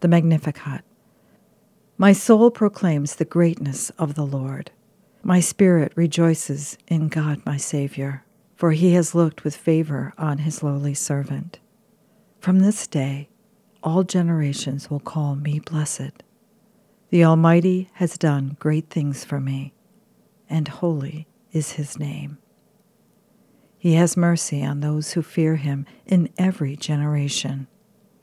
the Magnificat. My soul proclaims the greatness of the Lord. My spirit rejoices in God my Savior, for he has looked with favor on his lowly servant. From this day, all generations will call me blessed. The Almighty has done great things for me, and holy is his name. He has mercy on those who fear him in every generation.